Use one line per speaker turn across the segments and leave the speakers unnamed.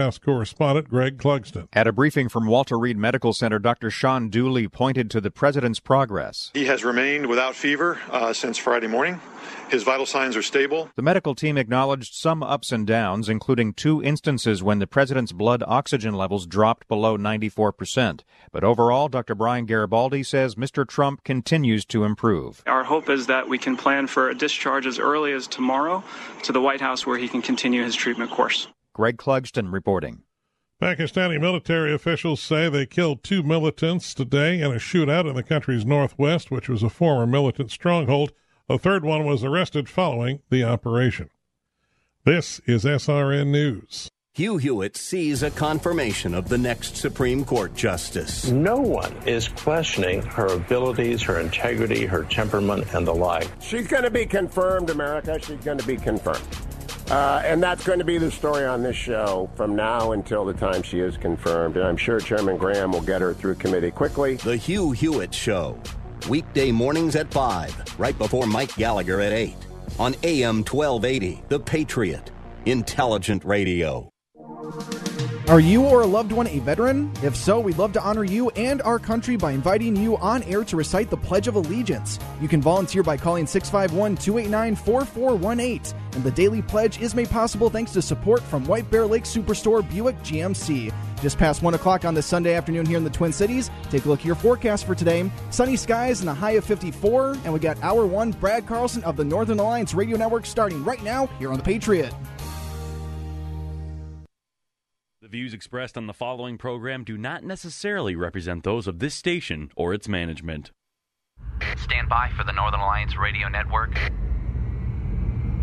House correspondent Greg Clugston.
At a briefing from Walter Reed Medical Center, Dr. Sean Conley pointed to the president's progress.
He has remained without fever uh, since Friday morning. His vital signs are stable.
The medical team acknowledged some ups and downs, including two instances when the president's blood oxygen levels dropped below 94%. But overall, Dr. Brian Garibaldi says Mr. Trump continues to improve.
Our hope is that we can plan for a discharge as early as tomorrow to the White House where he can continue his treatment course.
Greg Clugston reporting.
Pakistani military officials say they killed two militants today in a shootout in the country's northwest, which was a former militant stronghold. A third one was arrested following the operation. This is SRN News.
Hugh Hewitt sees a confirmation of the next Supreme Court justice.
No one is questioning her abilities, her integrity, her temperament, and the like.
She's going to be confirmed, America. She's going to be confirmed. Uh, and that's going to be the story on this show from now until the time she is confirmed. And I'm sure Chairman Graham will get her through committee quickly.
The Hugh Hewitt Show. Weekday mornings at 5, right before Mike Gallagher at 8. On AM 1280, The Patriot. Intelligent radio.
Are you or a loved one a veteran? If so, we'd love to honor you and our country by inviting you on air to recite the Pledge of Allegiance. You can volunteer by calling 651 289 4418. And the daily pledge is made possible thanks to support from White Bear Lake Superstore Buick GMC. Just past 1 o'clock on this Sunday afternoon here in the Twin Cities. Take a look at your forecast for today. Sunny skies and a high of 54. And we got hour one, Brad Carlson of the Northern Alliance Radio Network starting right now here on The Patriot.
The views expressed on the following program do not necessarily represent those of this station or its management.
Stand by for the Northern Alliance Radio Network.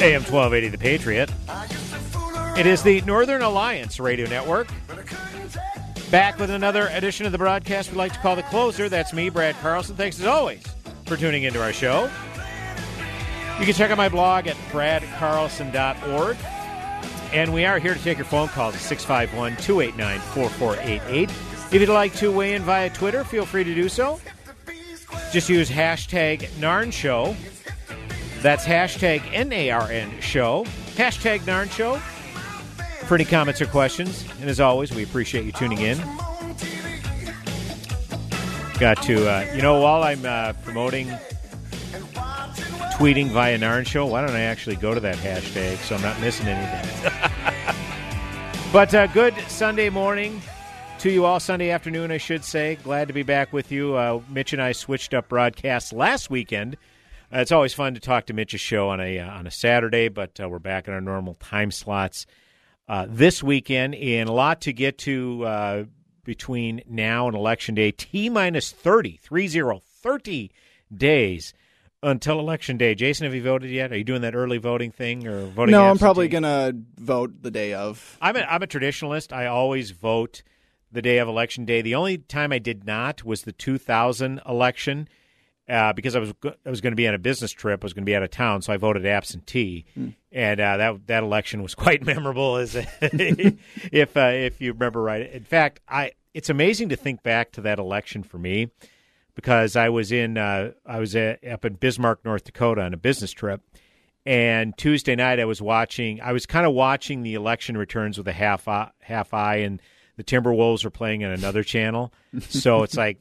AM 1280 The Patriot. It is the Northern Alliance Radio Network. Back with another edition of the broadcast We'd like to call The Closer. That's me, Brad Carlson. Thanks as always for tuning into our show. You can check out my blog at bradcarlson.org. And we are here to take your phone calls at 651 289 4488. If you'd like to weigh in via Twitter, feel free to do so. Just use hashtag NARN Show. That's hashtag N-A-R-N Show. Hashtag NARN Show for any comments or questions. And as always, we appreciate you tuning in. Got to, uh, you know, while I'm uh, promoting tweeting via Narn Show, why don't I actually go to that hashtag so I'm not missing anything? but uh, good Sunday morning to you all, Sunday afternoon, I should say. Glad to be back with you. Uh, Mitch and I switched up broadcasts last weekend. Uh, it's always fun to talk to Mitch's show on a uh, on a Saturday, but uh, we're back in our normal time slots uh, this weekend, and a lot to get to uh, between now and election day. T minus 30, 30, 30 days until election day. Jason, have you voted yet? Are you doing that early voting thing or voting?
No,
absentee?
I'm probably gonna vote the day of.
I'm a, I'm a traditionalist. I always vote the day of election day. The only time I did not was the 2000 election uh, because I was I was going to be on a business trip. I was going to be out of town, so I voted absentee,
Hmm.
and uh, that that election was quite memorable. As if uh, if you remember right, in fact, I it's amazing to think back to that election for me because I was in uh, I was uh, up in Bismarck, North Dakota, on a business trip. And Tuesday night, I was watching. I was kind of watching the election returns with a half eye, half eye, and the Timberwolves were playing on another channel. So it's like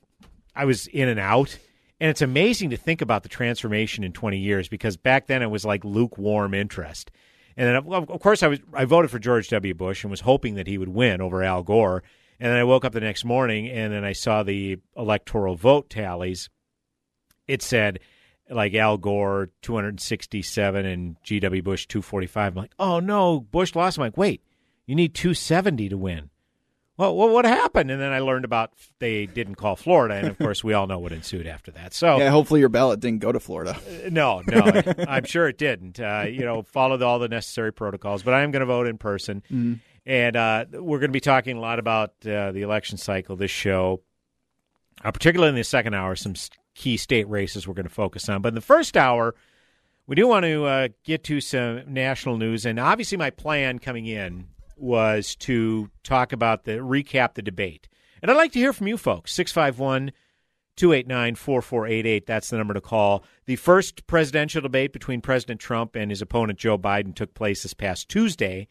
I was in and out. And it's amazing to think about the transformation in 20 years because back then it was like lukewarm interest. And then, of, of course, I was I voted for George W. Bush and was hoping that he would win over Al Gore. And then I woke up the next morning and then I saw the electoral vote tallies. It said like Al Gore 267 and G.W. Bush 245. I'm like, oh no, Bush lost. I'm like, wait, you need 270 to win. Well, well, what happened? And then I learned about they didn't call Florida, and of course we all know what ensued after that. So
yeah, hopefully your ballot didn't go to Florida.
Uh, no, no, I'm sure it didn't. Uh, you know, followed all the necessary protocols, but I am going to vote in person,
mm-hmm.
and uh, we're going to be talking a lot about uh, the election cycle this show, uh, particularly in the second hour. Some key state races we're going to focus on, but in the first hour. We do want to uh, get to some national news, and obviously, my plan coming in was to talk about the recap the debate. And I'd like to hear from you folks. 651 289 4488. That's the number to call. The first presidential debate between President Trump and his opponent Joe Biden took place this past Tuesday.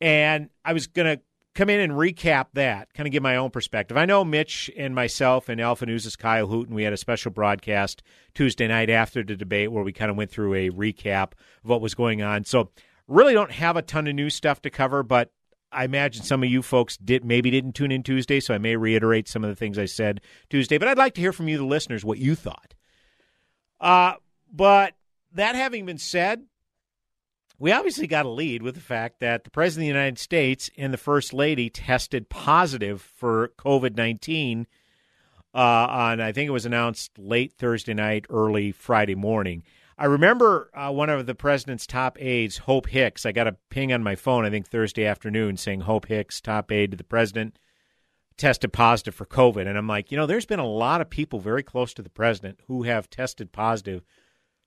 And I was going to come in and recap that, kind of give my own perspective. I know Mitch and myself and Alpha News' Kyle Hooten, we had a special broadcast Tuesday night after the debate where we kind of went through a recap of what was going on. So Really don't have a ton of new stuff to cover, but I imagine some of you folks did maybe didn't tune in Tuesday, so I may reiterate some of the things I said Tuesday. But I'd like to hear from you, the listeners, what you thought. Uh, but that having been said, we obviously got a lead with the fact that the President of the United States and the First Lady tested positive for COVID 19 uh, on, I think it was announced late Thursday night, early Friday morning. I remember uh, one of the president's top aides, Hope Hicks. I got a ping on my phone, I think Thursday afternoon, saying Hope Hicks, top aide to the president, tested positive for COVID. And I'm like, you know, there's been a lot of people very close to the president who have tested positive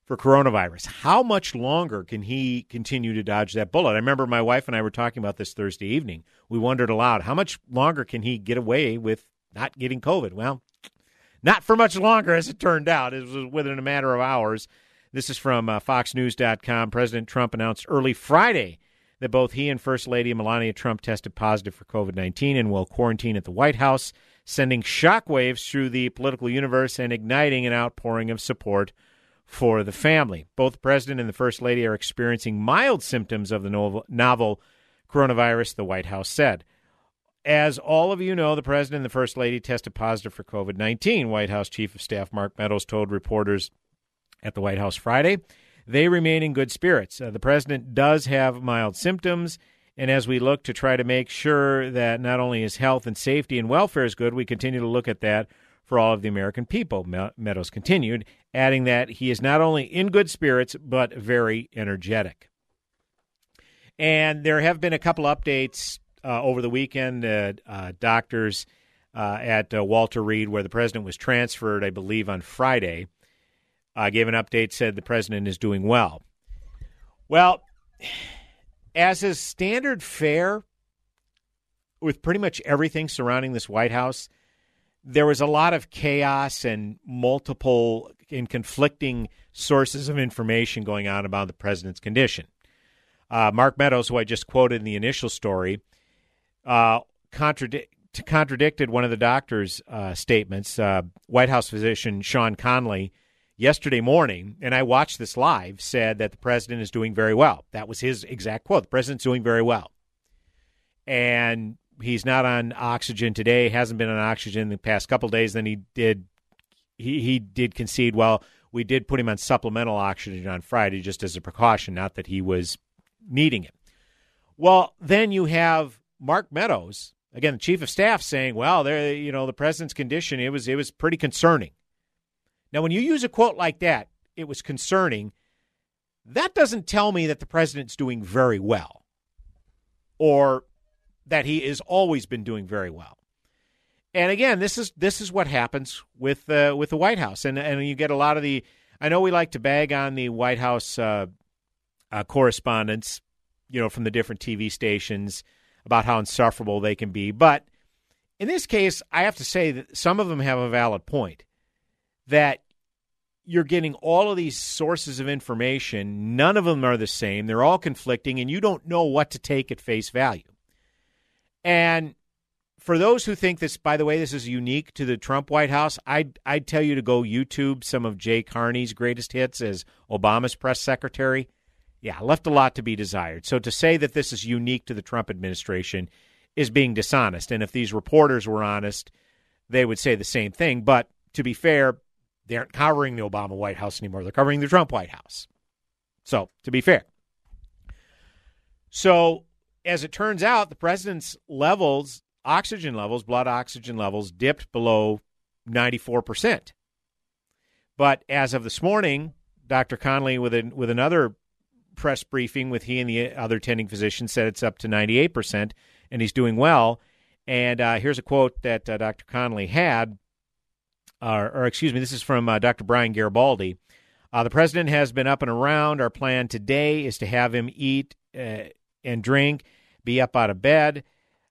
for coronavirus. How much longer can he continue to dodge that bullet? I remember my wife and I were talking about this Thursday evening. We wondered aloud, how much longer can he get away with not getting COVID? Well, not for much longer, as it turned out. It was within a matter of hours. This is from uh, FoxNews.com. President Trump announced early Friday that both he and First Lady Melania Trump tested positive for COVID 19 and will quarantine at the White House, sending shockwaves through the political universe and igniting an outpouring of support for the family. Both the President and the First Lady are experiencing mild symptoms of the novel, novel coronavirus, the White House said. As all of you know, the President and the First Lady tested positive for COVID 19. White House Chief of Staff Mark Meadows told reporters at the White House Friday. They remain in good spirits. Uh, the president does have mild symptoms, and as we look to try to make sure that not only his health and safety and welfare is good, we continue to look at that for all of the American people, Meadows continued, adding that he is not only in good spirits, but very energetic. And there have been a couple updates uh, over the weekend. Uh, uh, doctors uh, at uh, Walter Reed, where the president was transferred, I believe, on Friday, uh, gave an update, said the president is doing well. Well, as is standard fare with pretty much everything surrounding this White House, there was a lot of chaos and multiple and conflicting sources of information going on about the president's condition. Uh, Mark Meadows, who I just quoted in the initial story, uh, contradic- contradicted one of the doctor's uh, statements. Uh, White House physician Sean Conley yesterday morning, and I watched this live, said that the president is doing very well. That was his exact quote. The president's doing very well. And he's not on oxygen today, hasn't been on oxygen the past couple days. Then he did he, he did concede, well, we did put him on supplemental oxygen on Friday just as a precaution, not that he was needing it. Well, then you have Mark Meadows, again, the chief of staff, saying, "Well, there, you know, the president's condition it was it was pretty concerning." Now, when you use a quote like that, it was concerning. That doesn't tell me that the president's doing very well or that he has always been doing very well. And again, this is this is what happens with uh, with the White House, and and you get a lot of the. I know we like to bag on the White House uh, uh, you know, from the different TV stations about how insufferable they can be, but in this case, I have to say that some of them have a valid point that you're getting all of these sources of information. None of them are the same. They're all conflicting, and you don't know what to take at face value. And for those who think this, by the way, this is unique to the Trump White House, I'd, I'd tell you to go YouTube some of Jay Carney's greatest hits as Obama's press secretary. Yeah, left a lot to be desired. So to say that this is unique to the Trump administration is being dishonest. And if these reporters were honest, they would say the same thing. But to be fair, they aren't covering the Obama White House anymore. They're covering the Trump White House. So, to be fair. So, as it turns out, the president's levels, oxygen levels, blood oxygen levels, dipped below 94%. But as of this morning, Dr. Conley, with, a, with another press briefing with he and the other attending physicians, said it's up to 98%, and he's doing well. And uh, here's a quote that uh, Dr. Conley had, or, or, excuse me, this is from uh, Dr. Brian Garibaldi. Uh, the president has been up and around. Our plan today is to have him eat uh, and drink, be up out of bed.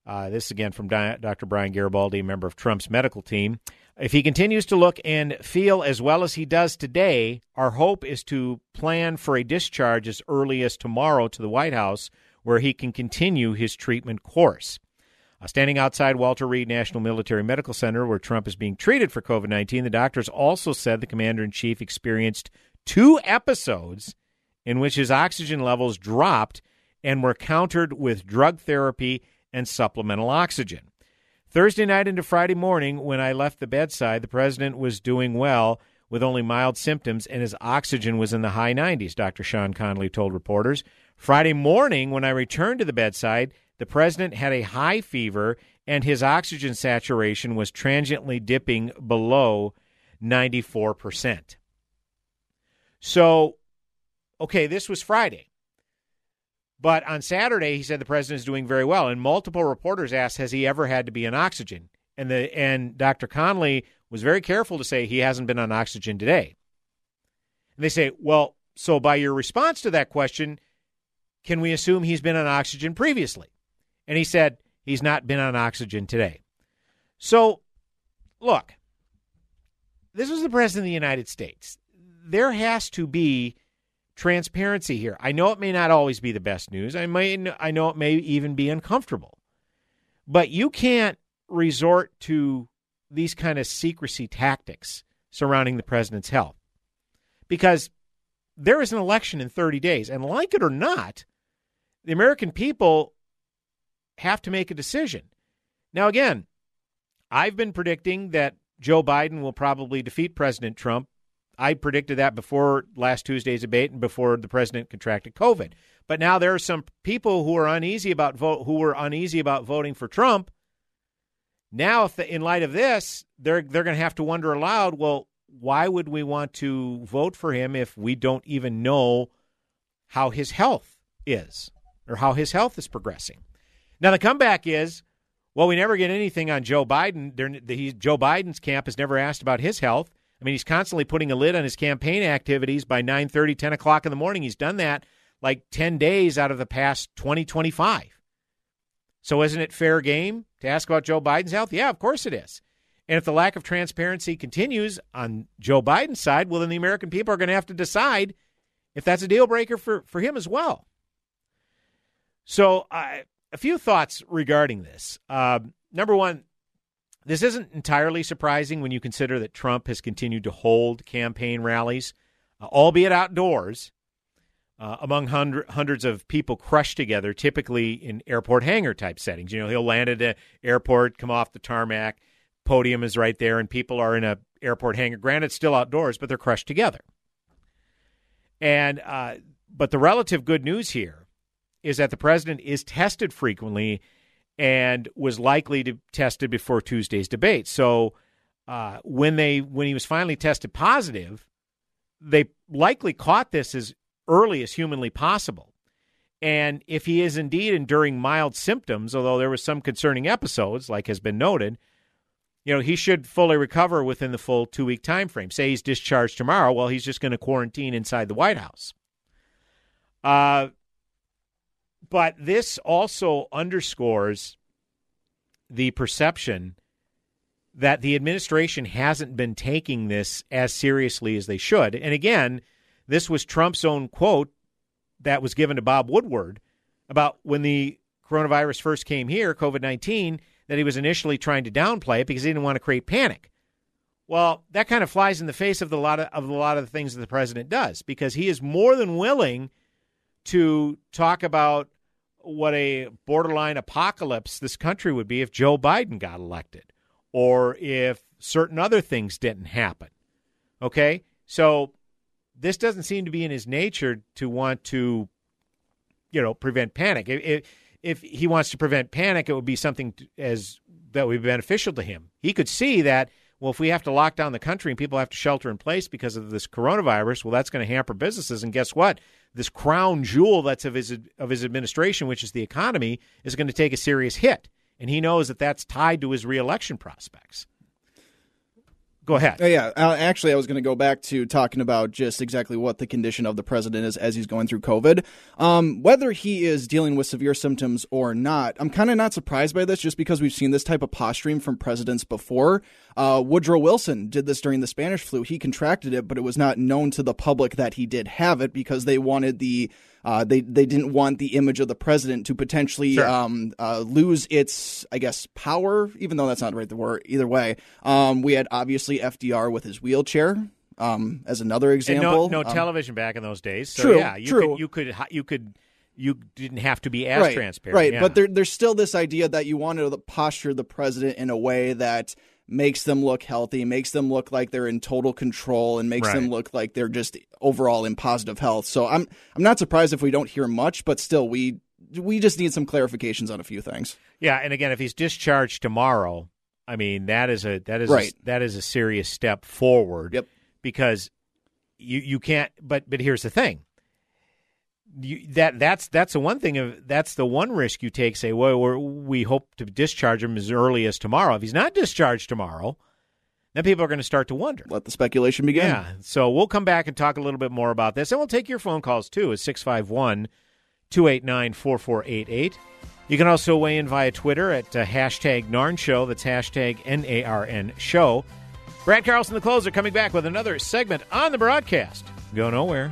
Uh, this is again from Dr. Brian Garibaldi, a member of Trump's medical team. If he continues to look and feel as well as he does today, our hope is to plan for a discharge as early as tomorrow to the White House, where he can continue his treatment course. Uh, standing outside Walter Reed National Military Medical Center, where Trump is being treated for COVID 19, the doctors also said the commander in chief experienced two episodes in which his oxygen levels dropped and were countered with drug therapy and supplemental oxygen. Thursday night into Friday morning, when I left the bedside, the president was doing well with only mild symptoms and his oxygen was in the high 90s, Dr. Sean Conley told reporters. Friday morning, when I returned to the bedside, the president had a high fever and his oxygen saturation was transiently dipping below 94%. So, okay, this was Friday. But on Saturday, he said the president is doing very well. And multiple reporters asked, has he ever had to be on oxygen? And the and Dr. Conley was very careful to say he hasn't been on oxygen today. And they say, well, so by your response to that question, can we assume he's been on oxygen previously? And he said he's not been on oxygen today. So, look, this is the president of the United States. There has to be transparency here. I know it may not always be the best news. I may I know it may even be uncomfortable. But you can't resort to these kind of secrecy tactics surrounding the president's health. Because there is an election in 30 days and like it or not, the American people have to make a decision. Now, again, I've been predicting that Joe Biden will probably defeat President Trump. I predicted that before last Tuesday's debate and before the president contracted COVID. But now there are some people who are uneasy about vote who were uneasy about voting for Trump. Now, if the, in light of this, they're they're going to have to wonder aloud. Well, why would we want to vote for him if we don't even know how his health is or how his health is progressing? Now, the comeback is, well, we never get anything on Joe Biden. He, Joe Biden's camp has never asked about his health. I mean, he's constantly putting a lid on his campaign activities by 9 30, 10 o'clock in the morning. He's done that like 10 days out of the past 2025. So isn't it fair game to ask about Joe Biden's health? Yeah, of course it is. And if the lack of transparency continues on Joe Biden's side, well, then the American people are going to have to decide if that's a deal breaker for, for him as well. So, uh, a few thoughts regarding this. Uh, number one, this isn't entirely surprising when you consider that Trump has continued to hold campaign rallies, uh, albeit outdoors, uh, among hundred, hundreds of people crushed together, typically in airport hangar type settings. You know, he'll land at an airport, come off the tarmac, podium is right there, and people are in a airport hangar. Granted, still outdoors, but they're crushed together. And uh, but the relative good news here is that the president is tested frequently and was likely to tested before Tuesday's debate. So uh, when they when he was finally tested positive, they likely caught this as early as humanly possible. And if he is indeed enduring mild symptoms, although there was some concerning episodes, like has been noted, you know, he should fully recover within the full two week time frame. Say he's discharged tomorrow, well, he's just going to quarantine inside the White House. Uh, but this also underscores the perception that the administration hasn't been taking this as seriously as they should. And again, this was Trump's own quote that was given to Bob Woodward about when the coronavirus first came here, COVID 19, that he was initially trying to downplay it because he didn't want to create panic. Well, that kind of flies in the face of the lot of, of a lot of the things that the president does because he is more than willing to talk about what a borderline apocalypse this country would be if Joe Biden got elected or if certain other things didn't happen. Okay? So this doesn't seem to be in his nature to want to, you know, prevent panic. If, if he wants to prevent panic, it would be something as that would be beneficial to him. He could see that well, if we have to lock down the country and people have to shelter in place because of this coronavirus, well, that's going to hamper businesses. And guess what? This crown jewel that's of his of his administration, which is the economy, is going to take a serious hit. And he knows that that's tied to his reelection prospects. Go ahead.
Uh, yeah, uh, actually, I was going to go back to talking about just exactly what the condition of the president is as he's going through COVID. Um, whether he is dealing with severe symptoms or not, I'm kind of not surprised by this just because we've seen this type of posturing from presidents before. Uh, Woodrow Wilson did this during the Spanish flu. He contracted it, but it was not known to the public that he did have it because they wanted the uh, they they didn't want the image of the president to potentially sure. um, uh, lose its, I guess, power. Even though that's not right the word. Either way, um, we had obviously FDR with his wheelchair. Um, as another example,
and no, no
um,
television back in those days. So,
true,
yeah, you
true.
Could, you could you could you didn't have to be as
right,
transparent,
right?
Yeah.
But there, there's still this idea that you want to posture the president in a way that makes them look healthy, makes them look like they're in total control, and makes
Right.
them look like they're just overall in positive health. So I'm I'm not surprised if we don't hear much, but still we we just need some clarifications on a few things.
Yeah, and again, if he's discharged tomorrow, I mean that is a that is
Right.
a, that is a serious step forward.
Yep.
Because you you can't. But but here's the thing. You, that that's that's the one thing of that's the one risk you take. Say, well, we're, we hope to discharge him as early as tomorrow. If he's not discharged tomorrow, then people are going to start to wonder.
Let the speculation begin.
Yeah. So we'll come back and talk a little bit more about this. And we'll take your phone calls too at 651 289 4488. You can also weigh in via Twitter at uh, hashtag NARN Show. That's hashtag N A R N Show. Brad Carlson, the closer, coming back with another segment on the broadcast. Go nowhere.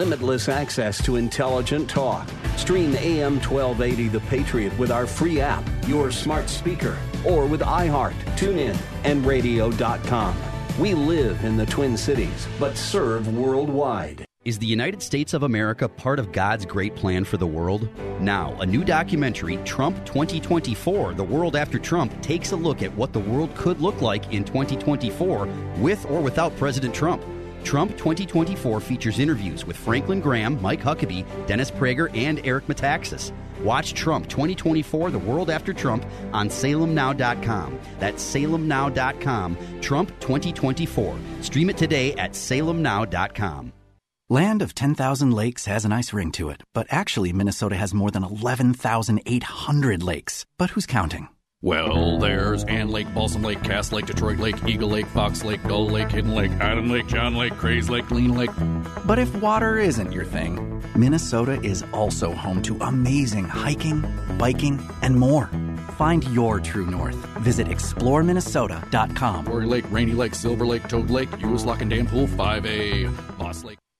Limitless access to intelligent talk. Stream AM 1280 The Patriot with our free app, your smart speaker, or with iHeart, TuneIn, and radio.com. We live in the Twin Cities, but serve worldwide.
Is the United States of America part of God's great plan for the world? Now, a new documentary, Trump 2024 The World After Trump, takes a look at what the world could look like in 2024 with or without President Trump. Trump 2024 features interviews with Franklin Graham, Mike Huckabee, Dennis Prager, and Eric Metaxas. Watch Trump 2024 The World After Trump on salemnow.com. That's salemnow.com. Trump 2024. Stream it today at salemnow.com.
Land of 10,000 lakes has an ice ring to it, but actually, Minnesota has more than 11,800 lakes. But who's counting?
Well, there's Ann Lake, Balsam Lake, Cass Lake, Detroit Lake, Eagle Lake, Fox Lake, Gull Lake, Hidden Lake, Adam Lake, John Lake, Craze Lake, Lean Lake.
But if water isn't your thing, Minnesota is also home to amazing hiking, biking, and more. Find your true north. Visit exploreminnesota.com.
Quarry Lake, Rainy Lake, Silver Lake, Toad Lake, US Lock and Dam Pool, 5A, Boss Lake.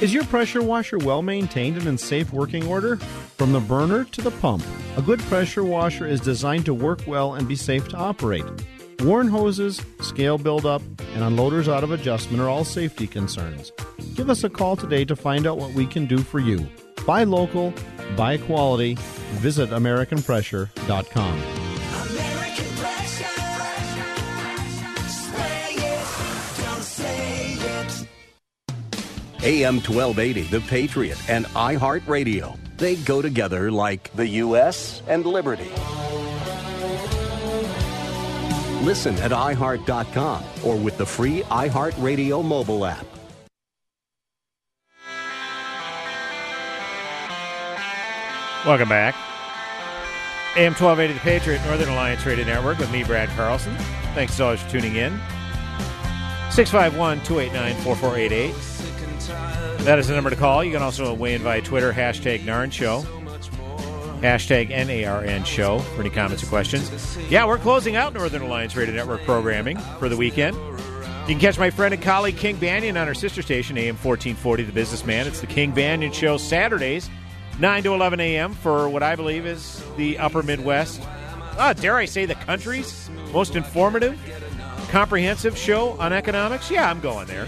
Is your pressure washer well maintained and in safe working order? From the burner to the pump, a good pressure washer is designed to work well and be safe to operate. Worn hoses, scale buildup, and unloaders out of adjustment are all safety concerns. Give us a call today to find out what we can do for you. Buy local, buy quality. Visit AmericanPressure.com.
AM 1280, The Patriot, and iHeartRadio. They go together like the U.S. and liberty. Listen at iHeart.com or with the free iHeartRadio mobile app.
Welcome back. AM 1280 The Patriot, Northern Alliance Radio Network with me, Brad Carlson. Thanks as always for tuning in. 651 289 4488. That is the number to call. You can also weigh in via Twitter, hashtag NARN Show. Hashtag NARN Show for any comments or questions. Yeah, we're closing out Northern Alliance Radio Network programming for the weekend. You can catch my friend and colleague King Banaian on our sister station, AM 1440, The Businessman. It's the King Banaian Show Saturdays, 9 to 11 a.m. for what I believe is the upper Midwest. Ah, dare I say the country's most informative, comprehensive show on economics? Yeah, I'm going there.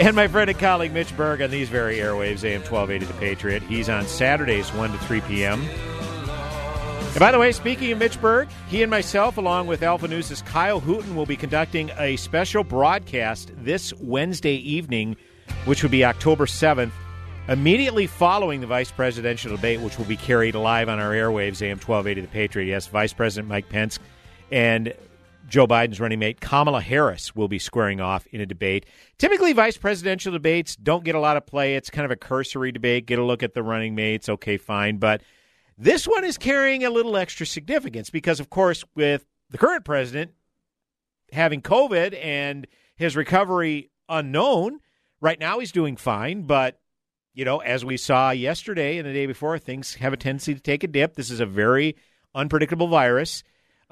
And my friend and colleague Mitch Berg on these very airwaves, AM 1280 The Patriot. He's on Saturdays, 1 to 3 p.m. And by the way, speaking of Mitch Berg, he and myself, along with Alpha News' Kyle Hooten, will be conducting a special broadcast this Wednesday evening, which would be October 7th, immediately following the vice presidential debate, which will be carried live on our airwaves, AM 1280 The Patriot. Yes, Vice President Mike Pence and Joe Biden's running mate Kamala Harris will be squaring off in a debate. Typically, vice presidential debates don't get a lot of play. It's kind of a cursory debate. Get a look at the running mates. Okay, fine. But this one is carrying a little extra significance because, of course, with the current president having COVID and his recovery unknown, right now he's doing fine. But, you know, as we saw yesterday and the day before, things have a tendency to take a dip. This is a very unpredictable virus.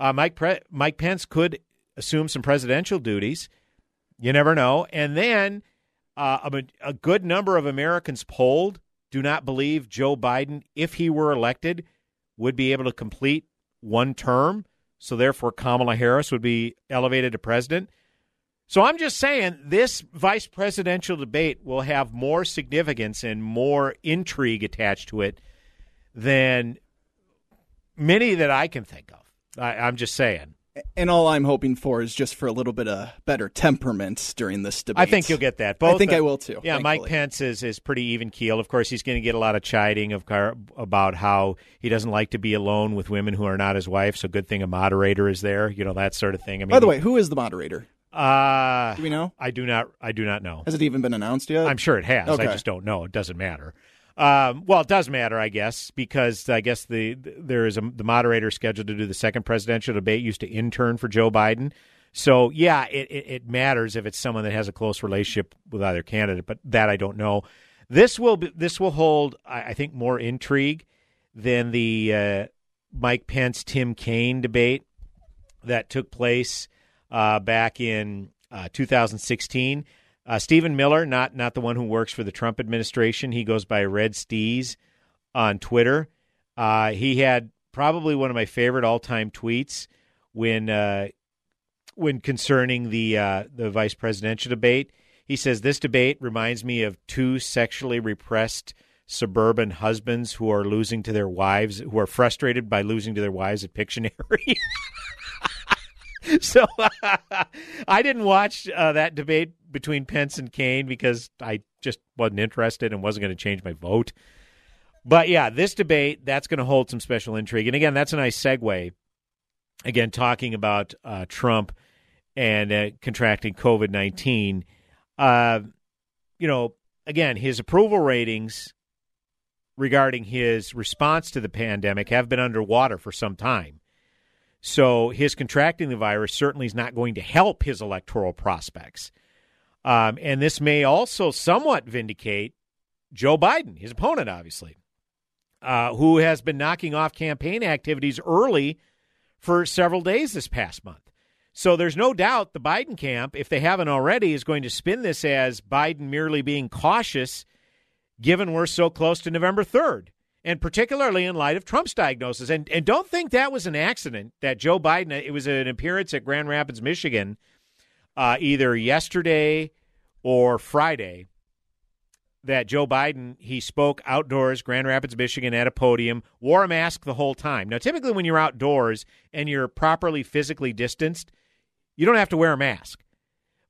Uh, Mike Pre- Mike Pence could assume some presidential duties. You never know. And then uh, a, a good number of Americans polled do not believe Joe Biden, if he were elected, would be able to complete one term. So therefore, Kamala Harris would be elevated to president. So I'm just saying this vice presidential debate will have more significance and more intrigue attached to it than many that I can think of. I, I'm just saying.
And all I'm hoping for is just for a little bit of better temperament during this debate.
I think you'll get that. Both
I think
uh,
I will too.
Yeah,
thankfully.
Mike Pence is, is pretty even keel. Of course, he's going to get a lot of chiding of car, about how he doesn't like to be alone with women who are not his wife. So good thing a moderator is there. You know that sort of thing. I mean,
By the way, who is the moderator?
uh,
Do we know?
I do not. I do not know.
Has it even been announced yet?
I'm sure it has.
Okay.
I just don't know. It doesn't matter. Um, well, it does matter, I guess, because I guess the there is a, the moderator scheduled to do the second presidential debate used to intern for Joe Biden. So yeah, it, it, it matters if it's someone that has a close relationship with either candidate, but that I don't know. This will be, this will hold, I, I think, more intrigue than the uh, Mike Pence Tim Kaine debate that took place uh, back in uh, 2016. Uh, Stephen Miller, not not the one who works for the Trump administration, he goes by Redsteeze on Twitter. Uh, he had probably one of my favorite all time tweets when uh, when concerning the uh, the vice presidential debate. He says this debate reminds me of two sexually repressed suburban husbands who are losing to their wives, who are frustrated by losing to their wives at Pictionary. so I didn't watch uh, that debate between Pence and Kaine because I just wasn't interested and wasn't going to change my vote. But yeah, this debate that's going to hold some special intrigue. And again, that's a nice segue. Again, talking about uh, Trump and uh, contracting COVID nineteen. Uh, you know, again, his approval ratings regarding his response to the pandemic have been underwater for some time. So his contracting the virus certainly is not going to help his electoral prospects. Um, and this may also somewhat vindicate Joe Biden, his opponent, obviously, uh, who has been knocking off campaign activities early for several days this past month. So there's no doubt the Biden camp, if they haven't already, is going to spin this as Biden merely being cautious, given we're so close to November 3rd and particularly in light of Trump's diagnosis. And and don't think that was an accident that Joe Biden. It was an appearance at Grand Rapids, Michigan, uh, either yesterday or Friday. That Joe Biden he spoke outdoors, Grand Rapids, Michigan, at a podium, wore a mask the whole time. Now, typically, when you're outdoors and you're properly physically distanced, you don't have to wear a mask.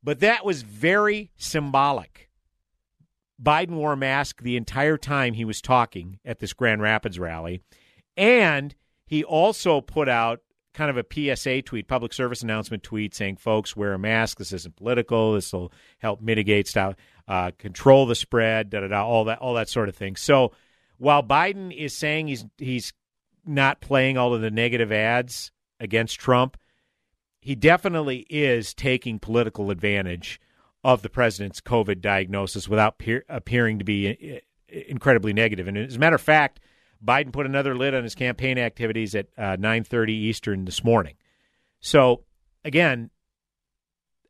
But that was very symbolic Biden wore a mask the entire time he was talking at this Grand Rapids rally. And he also put out kind of a PSA tweet, public service announcement tweet saying, folks, wear a mask. This isn't political. This will help mitigate stuff, uh, control the spread, da da da, all that, all that sort of thing. So while Biden is saying he's he's not playing all of the negative ads against Trump, he definitely is taking political advantage of the president's COVID diagnosis without peer, appearing to be uh, incredibly negative. And as a matter of fact, Biden put another lid on his campaign activities at uh, 9:30 Eastern this morning. So again,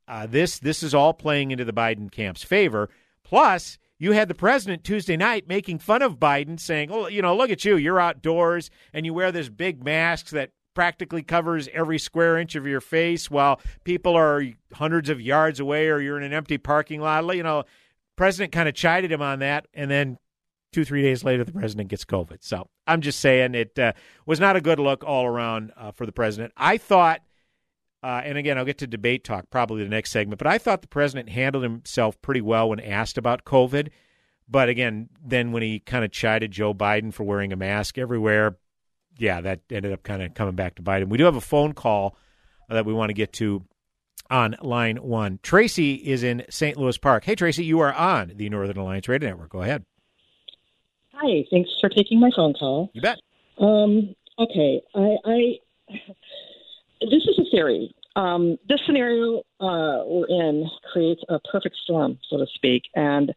uh, this this is all playing into the Biden camp's favor. Plus, you had the president Tuesday night making fun of Biden, saying, "Oh, you know, look at you. You're outdoors and you wear this big mask that practically covers every square inch of your face, while people are hundreds of yards away, or you're in an empty parking lot." You know, president kind of chided him on that, and then two three days later, the president gets COVID. So I'm just saying it uh, was not a good look all around uh, for the president. I thought. Uh, and again, I'll get to debate talk probably the next segment. But I thought the president handled himself pretty well when asked about COVID. But again, then when he kind of chided Joe Biden for wearing a mask everywhere, yeah, that ended up kind of coming back to Biden. We do have a phone call that we want to get to on line one. Tracy is in St. Louis Park. Hey, Tracy, you are on the Northern Alliance Radio Network. Go ahead.
Hi, thanks for taking my phone call.
You bet.
Um, okay, I, I this is a theory. Um, this scenario uh, we're in creates a perfect storm, so to speak. And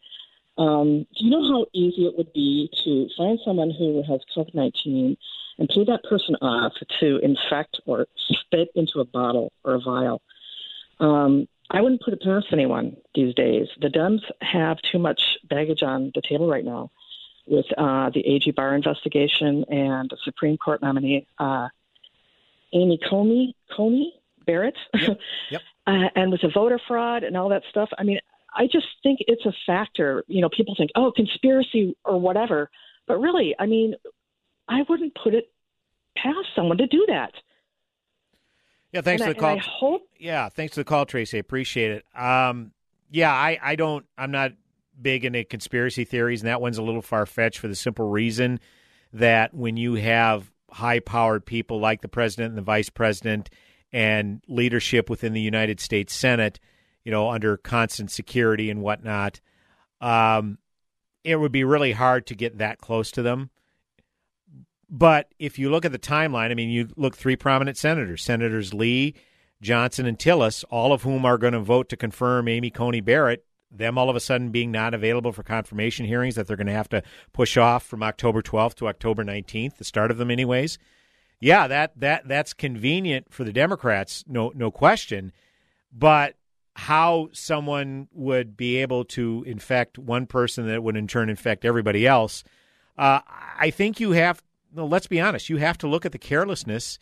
um, do you know how easy it would be to find someone who has COVID 19 and pay that person off to infect or spit into a bottle or a vial? Um, I wouldn't put it past anyone these days. The Dems have too much baggage on the table right now with uh, the AG Barr investigation and the Supreme Court nominee uh, Amy Coney, Coney Barrett,
yep. Yep.
uh, and with the voter fraud and all that stuff. I mean, I just think it's a factor. You know, people think, oh, conspiracy or whatever, but really, I mean, I wouldn't put it past someone to do that.
Yeah, thanks
and
for the
I,
call.
I hope.
Yeah, thanks for the call, Tracy. I appreciate it. Um, yeah, I, I don't. I'm not big into conspiracy theories, and that one's a little far fetched for the simple reason that when you have high powered people like the president and the vice president and leadership within the United States Senate, you know, under constant security and whatnot, um, it would be really hard to get that close to them. But if you look at the timeline, I mean, you look three prominent senators, Senators Lee, Johnson, and Tillis, all of whom are going to vote to confirm Amy Coney Barrett. Them all of a sudden being not available for confirmation hearings that they're going to have to push off from October 12th to October 19th, the start of them, anyways. Yeah, that that that's convenient for the Democrats, no no question. But how someone would be able to infect one person that would in turn infect everybody else, uh, I think you have well, let's be honest, you have to look at the carelessness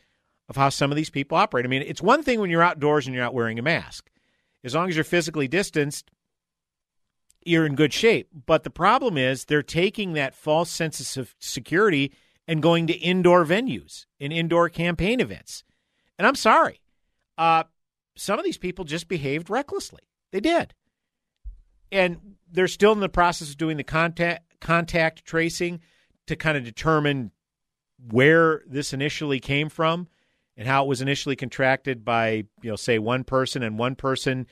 of how some of these people operate. I mean, it's one thing when you're outdoors and you're not wearing a mask. As long as you're physically distanced, you're in good shape. But the problem is they're taking that false sense of security and going to indoor venues and indoor campaign events. And I'm sorry. Uh, some of these people just behaved recklessly. They did. And they're still in the process of doing the contact contact tracing to kind of determine where this initially came from and how it was initially contracted by, you know, say one person and one person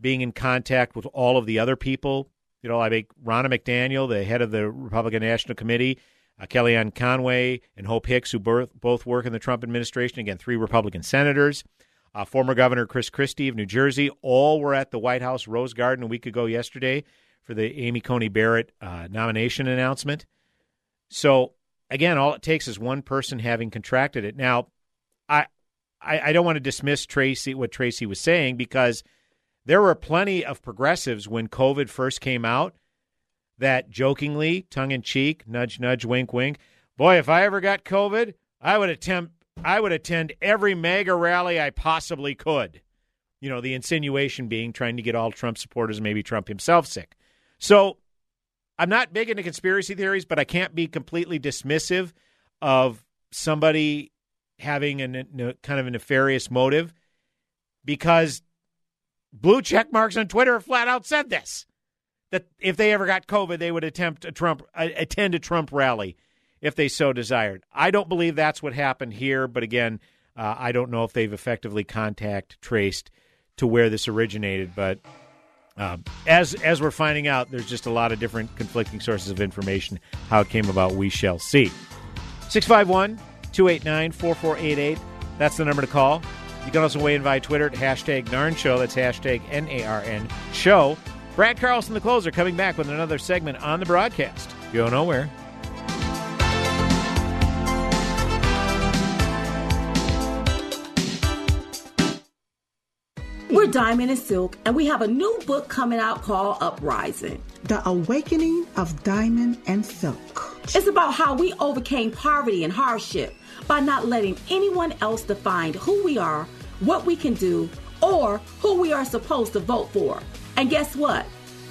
being in contact with all of the other people. You know, I think Ronna McDaniel, the head of the Republican National Committee, uh, Kellyanne Conway, and Hope Hicks, who both, both work in the Trump administration. Again, three Republican senators. Uh, former Governor Chris Christie of New Jersey, all were at the White House Rose Garden a week ago yesterday for the Amy Coney Barrett uh, nomination announcement. So again, all it takes is one person having contracted it. Now, I, I, I don't want to dismiss Tracy what Tracy was saying because there were plenty of progressives when COVID first came out that jokingly, tongue in cheek, nudge, nudge, wink, wink. Boy, if I ever got COVID, I would attempt. I would attend every mega rally I possibly could. You know, the insinuation being trying to get all Trump supporters, maybe Trump himself, sick. So I'm not big into conspiracy theories, but I can't be completely dismissive of somebody having a, kind of a nefarious motive because blue check marks on Twitter flat out said this that if they ever got COVID, they would attempt a Trump attend a Trump rally if they so desired. I don't believe that's what happened here, but again, uh, I don't know if they've effectively contact traced to where this originated. But um, as as we're finding out, there's just a lot of different conflicting sources of information. How it came about, we shall see. 651 289 4488. That's the number to call. You can also weigh in via Twitter at hashtag NARN Show. That's hashtag N A R N Show. Brad Carlson, the closer, coming back with another segment on the broadcast. Go nowhere.
Diamond and Silk, and we have a new book coming out called Uprising
The Awakening of Diamond and Silk.
It's about how we overcame poverty and hardship by not letting anyone else define who we are, what we can do, or who we are supposed to vote for. And guess what?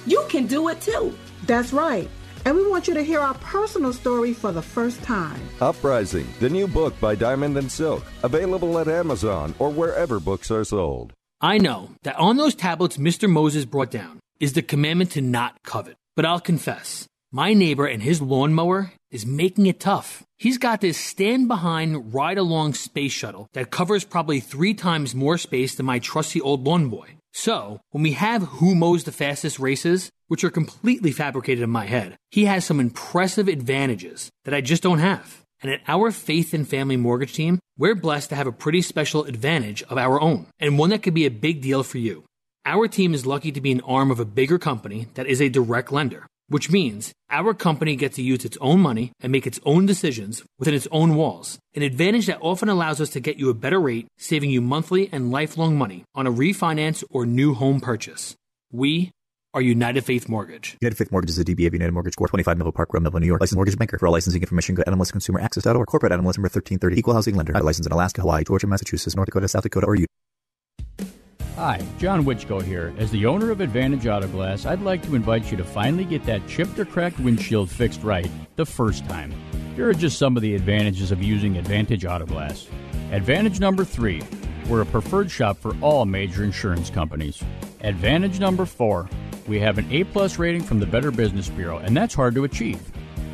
You can do it too.
That's right. And we want you to hear our personal story for the first time.
Uprising, the new book by Diamond and Silk, available at Amazon or wherever books are sold.
I know that on those tablets Mr. Moses brought down is the commandment to not covet. But I'll confess, my neighbor and his lawnmower is making it tough. He's got this stand behind, ride along space shuttle that covers probably three times more space than my trusty old lawn boy. So, when we have who mows the fastest races, which are completely fabricated in my head, he has some impressive advantages that I just don't have. And at our Faith and Family Mortgage team, we're blessed to have a pretty special advantage of our own, and one that could be a big deal for you. Our team is lucky to be an arm of a bigger company that is a direct lender, which means our company gets to use its own money and make its own decisions within its own walls, an advantage that often allows us to get you a better rate, saving you monthly and lifelong money on a refinance or new home purchase. We are United Faith Mortgage.
United Faith Mortgage is a DBA of United Mortgage Corp. 25 Melville Park Road, Melville, New York. Licensed mortgage banker. For all licensing information, go to nmlsconsumeraccess.org. Corporate NMLS number 1330. Equal housing lender. License in Alaska, Hawaii, Georgia, Massachusetts, North Dakota, South Dakota, or Utah.
Hi, John Witchko here. As the owner of Advantage Auto Glass, I'd like to invite you to finally get that chipped or cracked windshield fixed right the first time. Here are just some of the advantages of using Advantage Auto Glass. Advantage number three, we're a preferred shop for all major insurance companies. Advantage number four, we have an A plus rating from the Better Business Bureau, and that's hard to achieve.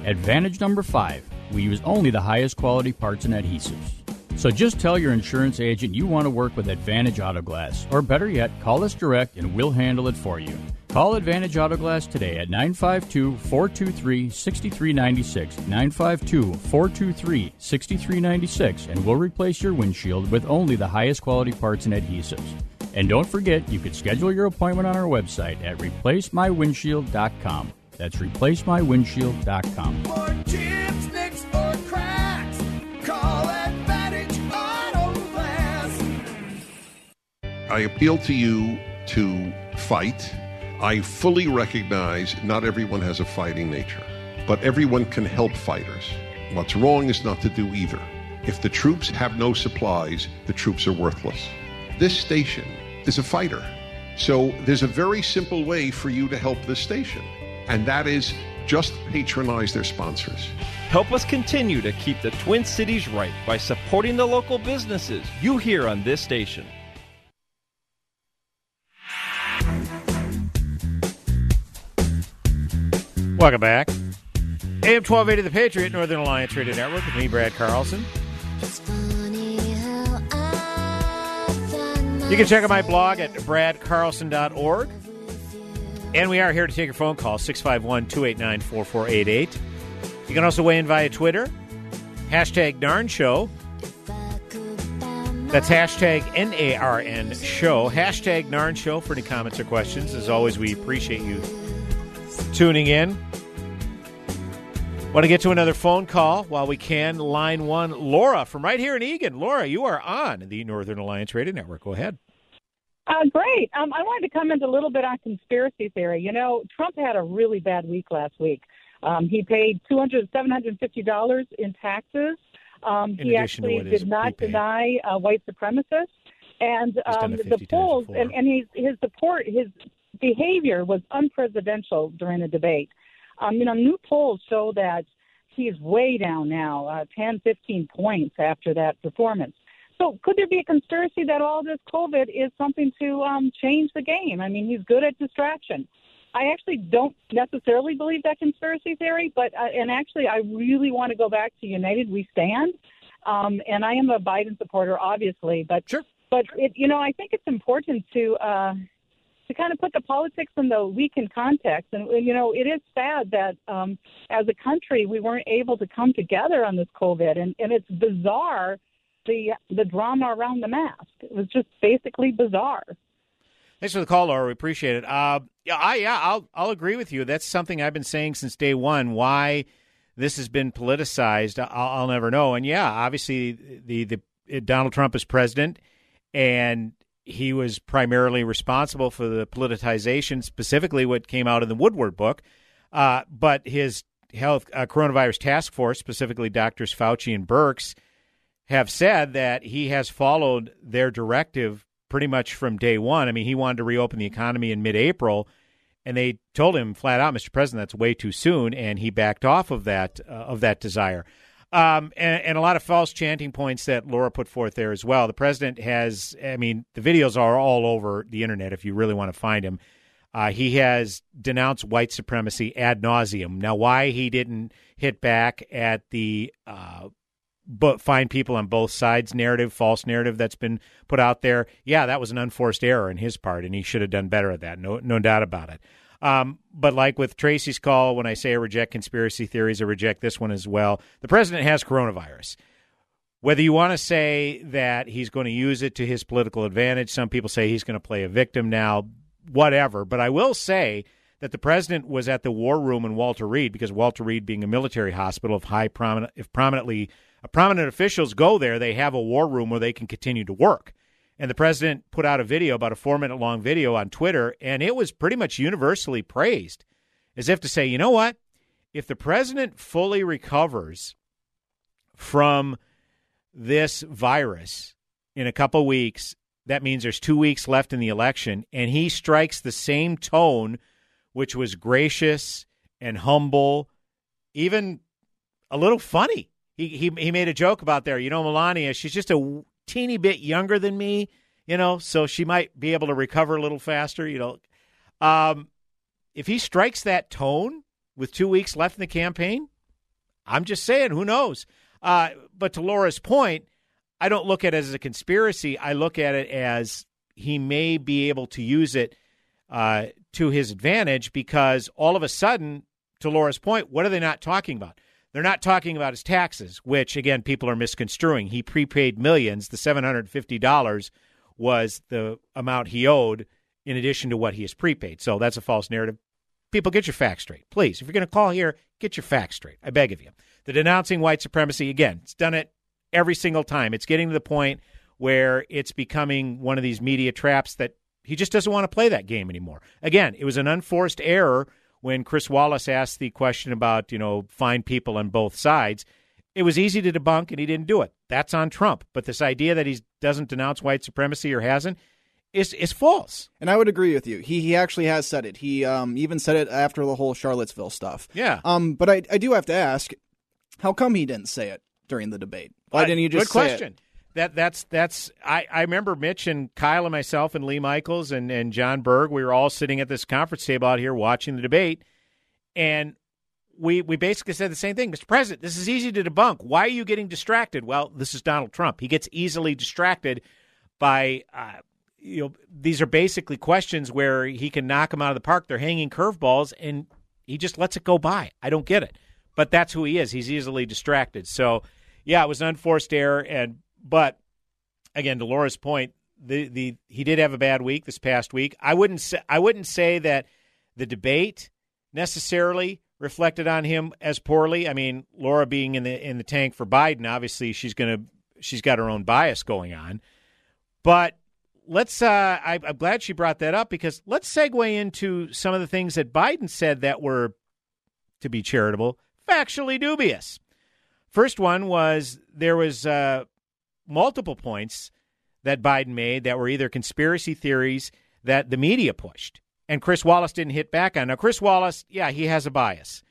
Advantage number five, we use only the highest quality parts and adhesives. So just tell your insurance agent you want to work with Advantage Auto Glass, or better yet, call us direct and we'll handle it for you. Call Advantage Auto Glass today at 952 423 6396. 952 423 6396, and we'll replace your windshield with only the highest quality parts and adhesives. And don't forget, you can schedule your appointment on our website at replacemywindshield.com. That's replacemywindshield.com.
For chips, nicks, or cracks, call Advantage Auto Glass.
I appeal to you to fight. I fully recognize not everyone has a fighting nature, but everyone can help fighters. What's wrong is not to do either. If the troops have no supplies, the troops are worthless. This station is a fighter. So there's a very simple way for you to help this station, and that is just patronize their sponsors.
Help us continue to keep the Twin Cities right by supporting the local businesses you hear on this station.
Welcome back. AM 1280 The Patriot, Northern Alliance Radio Network with me, Brad Carlson. You can check out my blog at bradcarlson.org. And we are here to take your phone call, 651 289 4488. You can also weigh in via Twitter, hashtag NARN Show. That's hashtag N A R N Show. Hashtag NARN Show for any comments or questions. As always, we appreciate you tuning in. Want to get to another phone call while we can. Line one, Laura from right here in Eagan. Laura, you are on the Northern Alliance Radio Network. Go ahead.
Uh, great. Um, I wanted to comment a little bit on conspiracy theory. You know, Trump had a really bad week last week. Um, he paid two hundred, seven hundred fifty dollars in taxes. Um,
In
he actually did not deny uh, white supremacists, and um, the polls and, and his his support, his behavior was unpresidential during the debate. Um, you know, new polls show that he's way down now, uh, 10, 15 points after that performance. So, could there be a conspiracy that all this COVID is something to um, change the game? I mean, he's good at distraction. I actually don't necessarily believe that conspiracy theory, but uh, and actually, I really want to go back to United We Stand. Um, and I am a Biden supporter, obviously, but
sure.
But it, you know, I think it's important to uh, to kind of put the politics and the week in context. And you know, it is sad that um, as a country we weren't able to come together on this COVID, and and it's bizarre the the drama around the mask. It was just basically bizarre.
Thanks for the call, Laura. We appreciate it. Uh, yeah, I yeah, I'll I'll agree with you. That's something I've been saying since day one. Why this has been politicized, I'll, I'll never know. And yeah, obviously the the Donald Trump is president, and he was primarily responsible for the politicization, specifically what came out in the Woodward book. Uh, but his health uh, coronavirus task force, specifically doctors Fauci and Birx, have said that he has followed their directive pretty much from day one. I mean, he wanted to reopen the economy in mid-April, and they told him flat out, "Mr. President, that's way too soon," and he backed off of that uh, of that desire. Um, and, and, a lot of false chanting points that Laura put forth there as well. The president has, I mean, the videos are all over the internet if you really want to find him. Uh, he has denounced white supremacy ad nauseum. Now, why he didn't hit back at the uh, but find people on both sides narrative, false narrative that's been put out there, yeah, that was an unforced error in his part, and he should have done better at that. No, no doubt about it. Um, but like with Tracy's call, when I say I reject conspiracy theories, I reject this one as well. The president has coronavirus. Whether you want to say that he's going to use it to his political advantage, some people say he's going to play a victim now, whatever. But I will say that the president was at the war room in Walter Reed because Walter Reed, being a military hospital, of high prominent, if prominently prominent officials go there, they have a war room where they can continue to work. And the president put out a video, about a four minute long video on Twitter, and it was pretty much universally praised as if to say, you know what? If the president fully recovers from this virus in a couple weeks, that means there's two weeks left in the election, and he strikes the same tone, which was gracious and humble, even a little funny. He, he, he made a joke about there. You know, Melania, she's just a teeny bit younger than me, you know, so she might be able to recover a little faster, you know. Um, if he strikes that tone with two weeks left in the campaign, I'm just saying, who knows? Uh, but to Laura's point, I don't look at it as a conspiracy. I look at it as he may be able to use it uh, to his advantage because all of a sudden, to Laura's point, what are they not talking about? They're not talking about his taxes, which again people are misconstruing. He prepaid millions. The seven hundred fifty dollars was the amount he owed in addition to what he has prepaid. So that's a false narrative. People, get your facts straight, please. If you're going to call here, get your facts straight. I beg of you. The denouncing white supremacy again. It's done it every single time. It's getting to the point where it's becoming one of these media traps that he just doesn't want to play that game anymore. Again, it was an unforced error when Chris Wallace asked the question about, you know, find people on both sides, it was easy to debunk and he didn't do it. That's on Trump. But this idea that he doesn't denounce white supremacy or hasn't is is false.
And I would agree with you. He he actually has said it. He um, even said it after the whole Charlottesville stuff.
Yeah.
Um, but I I do have to ask, how come he didn't say it during the debate? Why didn't you just
Good question. That that's that's I, I remember Mitch and Kyle and myself and Lee Michaels and, and John Berg, we were all sitting at this conference table out here watching the debate and we we basically said the same thing. Mr. President, this is easy to debunk. Why are you getting distracted? Well, this is Donald Trump. He gets easily distracted by uh, you know these are basically questions where he can knock them out of the park. They're hanging curveballs and he just lets it go by. I don't get it. But that's who he is. He's easily distracted. So, yeah, it was an unforced error and but again, to Laura's point, the the he did have a bad week this past week. I wouldn't say I wouldn't say that the debate necessarily reflected on him as poorly. I mean, Laura being in the in the tank for Biden, obviously she's to she's got her own bias going on. But let's uh, I, I'm glad she brought that up because let's segue into some of the things that Biden said that were, to be charitable, factually dubious. First one was there was uh, multiple points that Biden made that were either conspiracy theories that the media pushed, and Chris Wallace didn't hit back on. Now, Chris Wallace, yeah, he has a bias.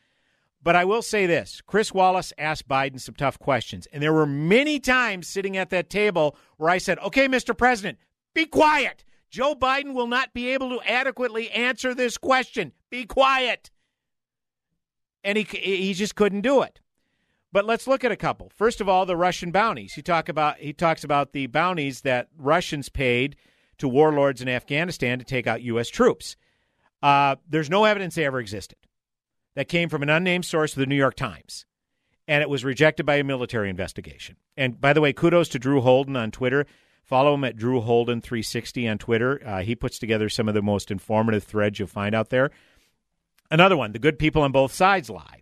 But I will say this Chris Wallace asked Biden some tough questions. And there were many times sitting at that table where I said, okay, Mr. President, be quiet. Joe Biden will not be able to adequately answer this question. Be quiet. And he he just couldn't do it. But let's look at a couple. First of all, the Russian bounties. He talk about he talks about the bounties that Russians paid to warlords in Afghanistan to take out U.S. troops. Uh, there's no evidence they ever existed. That came from an unnamed source of the New York Times, and it was rejected by a military investigation. And by the way, kudos to Drew Holden on Twitter. Follow him at Drew Holden 360 on Twitter. Uh, he puts together some of the most informative threads you'll find out there. Another one: the good people on both sides lie.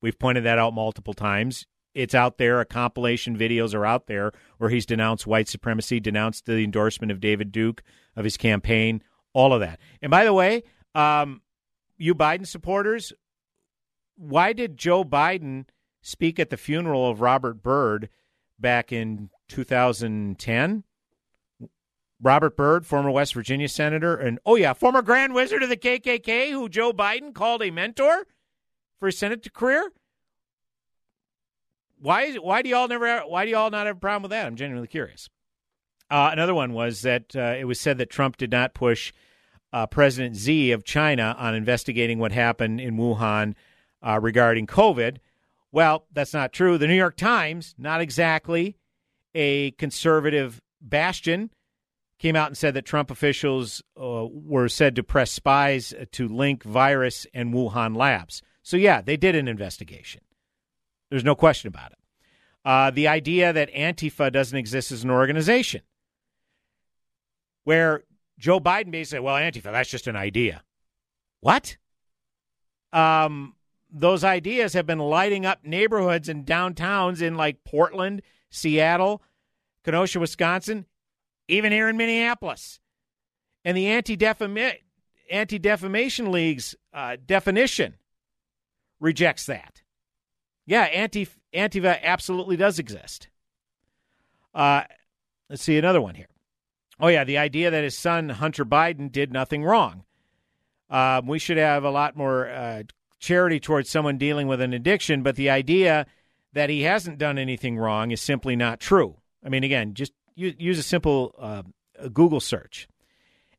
We've pointed that out multiple times. It's out there. A compilation videos are out there where he's denounced white supremacy, denounced the endorsement of David Duke of his campaign, all of that. And by the way, um, you Biden supporters, why did Joe Biden speak at the funeral of Robert Byrd back in 2010? Robert Byrd, former West Virginia senator, and oh yeah, former Grand Wizard of the KKK, who Joe Biden called a mentor for his Senate to career. Why is it, why do y'all never why do y'all not have a problem with that? I'm genuinely curious. Uh, another one was that uh, it was said that Trump did not push uh, President Xi of China on investigating what happened in Wuhan uh, regarding COVID. Well, that's not true. The New York Times, not exactly a conservative bastion, came out and said that Trump officials uh, were said to press spies to link virus and Wuhan labs. So, yeah, they did an investigation. There's no question about it. Uh, the idea that Antifa doesn't exist as an organization, where Joe Biden basically well, Antifa, that's just an idea. What? Um, those ideas have been lighting up neighborhoods and downtowns in like Portland, Seattle, Kenosha, Wisconsin, even here in Minneapolis. And the Anti Defamation League's uh, definition rejects that. Yeah, anti Antifa absolutely does exist. Uh, let's see another one here. Oh yeah, the idea that his son Hunter Biden did nothing wrong. Um, we should have a lot more uh, charity towards someone dealing with an addiction, but the idea that he hasn't done anything wrong is simply not true. I mean, again, just use, use a simple uh, Google search.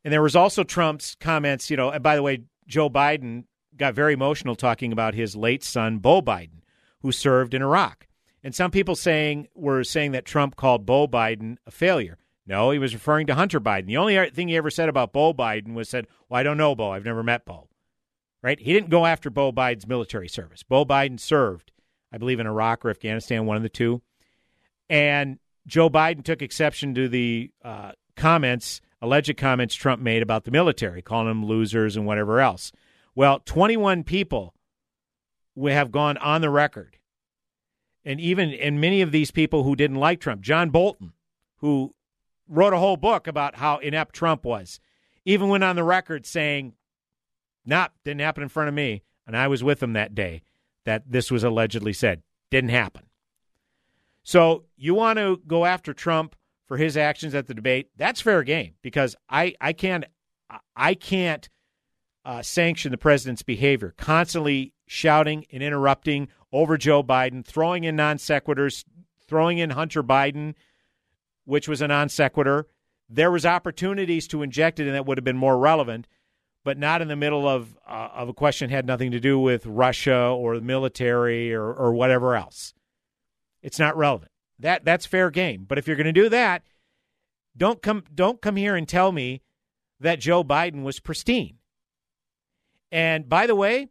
And there was also Trump's comments. You know, and by the way, Joe Biden got very emotional talking about his late son, Beau Biden who served in Iraq. And some people saying were saying that Trump called Beau Biden a failure. No, he was referring to Hunter Biden. The only thing he ever said about Beau Biden was said, "Well, I don't know Beau. I've never met Beau." Right? He didn't go after Beau Biden's military service. Beau Biden served, I believe, in Iraq or Afghanistan, one of the two. And Joe Biden took exception to the uh, comments, alleged comments Trump made about the military, calling them losers and whatever else. Well, 21 people we have gone on the record, and even and many of these people who didn't like Trump, John Bolton, who wrote a whole book about how inept Trump was, even went on the record saying, "Not didn't happen in front of me," and I was with him that day that this was allegedly said. Didn't happen. So you want to go after Trump for his actions at the debate? That's fair game because I I can't I can't uh, sanction the president's behavior, constantly shouting and interrupting over Joe Biden, throwing in non sequiturs, throwing in Hunter Biden, which was a non sequitur. There was opportunities to inject it, and that would have been more relevant, but not in the middle of uh, of a question had nothing to do with Russia or the military or, or whatever else. It's not relevant. That that's fair game. But if you're going to do that, don't come don't come here and tell me that Joe Biden was pristine. And by the way,